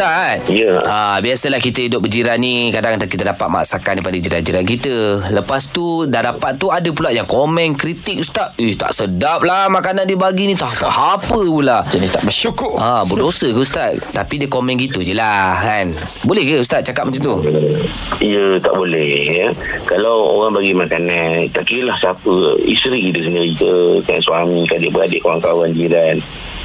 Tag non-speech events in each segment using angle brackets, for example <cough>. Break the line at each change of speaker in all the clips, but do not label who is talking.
Ustaz
Ya.
ah, Biasalah kita hidup berjiran ni Kadang kita dapat masakan daripada jiran-jiran kita Lepas tu Dah dapat tu Ada pula yang komen Kritik Ustaz Eh tak sedap lah Makanan dia bagi ni Tak apa pula
Jenis tak bersyukur.
Ah, berdosa ke Ustaz? Tapi dia komen gitu je lah kan. Boleh ke Ustaz cakap macam tu?
Ya tak boleh ya. Kalau orang bagi makanan Tak kira lah siapa Isteri kita sendiri ke kan, Suami kan Adik-beradik Kawan-kawan jiran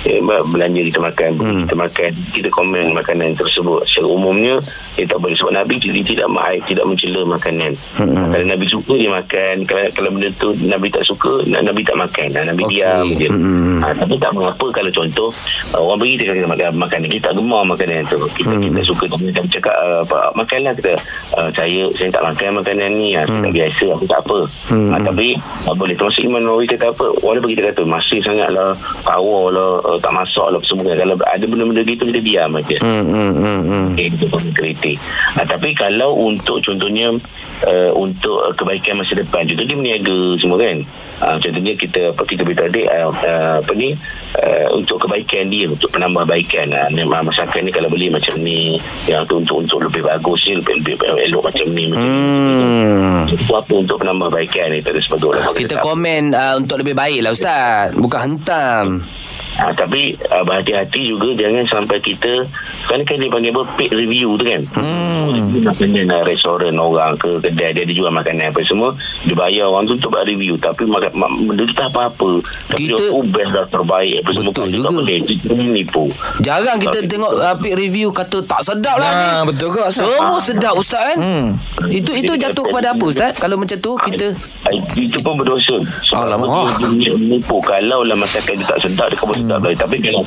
ya, belanja kita makan. Hmm. kita makan kita komen makanan tersebut. Secara umumnya dia tak boleh sebab Nabi tidak tidak maaf tidak mencela makanan. Hmm. kalau Nabi suka dia makan. Kalau, kalau benda tu Nabi tak suka Nabi tak makan. Nabi
Okey.
diam je.
Hmm.
ha, tapi tak mengapa kalau contoh uh, orang bagi kita kita makan makanan kita tak gemar makanan tu. Kita hmm. kita suka kita cakap uh, apa makanlah kita uh, saya saya tak makan makanan ni. Ha, tak biasa aku tak apa. Hmm. ha, tapi uh, boleh. Termasuk Imam Nawawi kata apa? Walaupun kita kata masih sangatlah power lah uh, tak masak lah semua kalau ada benda-benda gitu kita diam aja
Hmm, hmm, hmm, hmm.
Okay, kita pun kritik. Ha, tapi kalau untuk contohnya uh, untuk uh, kebaikan masa depan, contoh dia meniaga semua kan. Ha, contohnya kita apa kita beritahu adik uh, uh, apa ni uh, untuk kebaikan dia untuk penambahbaikan uh, memang masakan ni kalau beli macam ni yang tu untuk untuk lebih bagus ni lebih, lebih elok macam ni macam
Hmm.
ni. Itu apa untuk penambahbaikan ni tak ada sepatutnya.
Kita komen uh, untuk lebih baik lah Ustaz. Bukan hentam.
Ha, tapi uh, berhati-hati juga jangan sampai kita kan kan dia panggil apa paid review tu kan. Hmm. Makanan uh, restoran orang ke kedai dia, dia jual makanan apa semua dia bayar orang tu untuk buat review tapi makan mak, benda tu tak apa-apa. Tapi
Kita-
dia oh best dah terbaik apa semua
Betul juga.
boleh kita menipu.
Jarang kita
Tapi-
tengok uh, peak review kata tak sedap lah.
Ah,
ni.
betul ke?
Semua sedap Ustaz kan?
Hmm.
Itu itu jatuh kepada apa Ustaz? Kalau macam tu kita
itu pun berdosa sebab
Alamak.
dia, dia menipu kalau lah masakan dia tak sedap dia kamu sedap lagi tapi kalau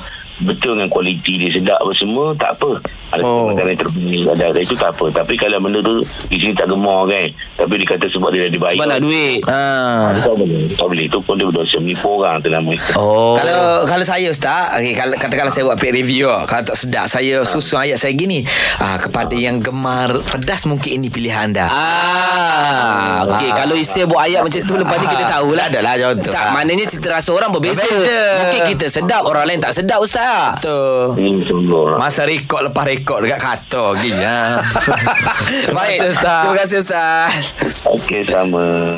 betul dengan kualiti dia sedap apa semua tak apa ada
Oh.
oh. makanan terpilih ada, ada itu tak apa tapi kalau benda tu di sini tak gemar kan tapi dia kata sebab dia dah dibayar
sebab nak duit.
Ah.
tak boleh tak boleh itu pun dia berdosa menipu orang tu nama itu
Oh.
Kalau kalau saya Ustaz okay, kalau, Katakanlah saya buat paid review ah, Kalau tak sedap Saya susun ayat saya gini ah, Kepada yang gemar Pedas mungkin ini pilihan anda
Ah, okey.
Ah.
Kalau isteri buat ayat macam tu lepas ni kita tahulah.
Adalah contoh.
Tak, maknanya cita rasa orang berbeza.
Berbeza.
Mungkin kita sedap, orang lain tak sedap Ustaz.
Betul Masa rekod lepas rekod dekat kata gini. ah. <laughs>
Baik.
Terima kasih Ustaz.
Terima kasih Ustaz.
okey sama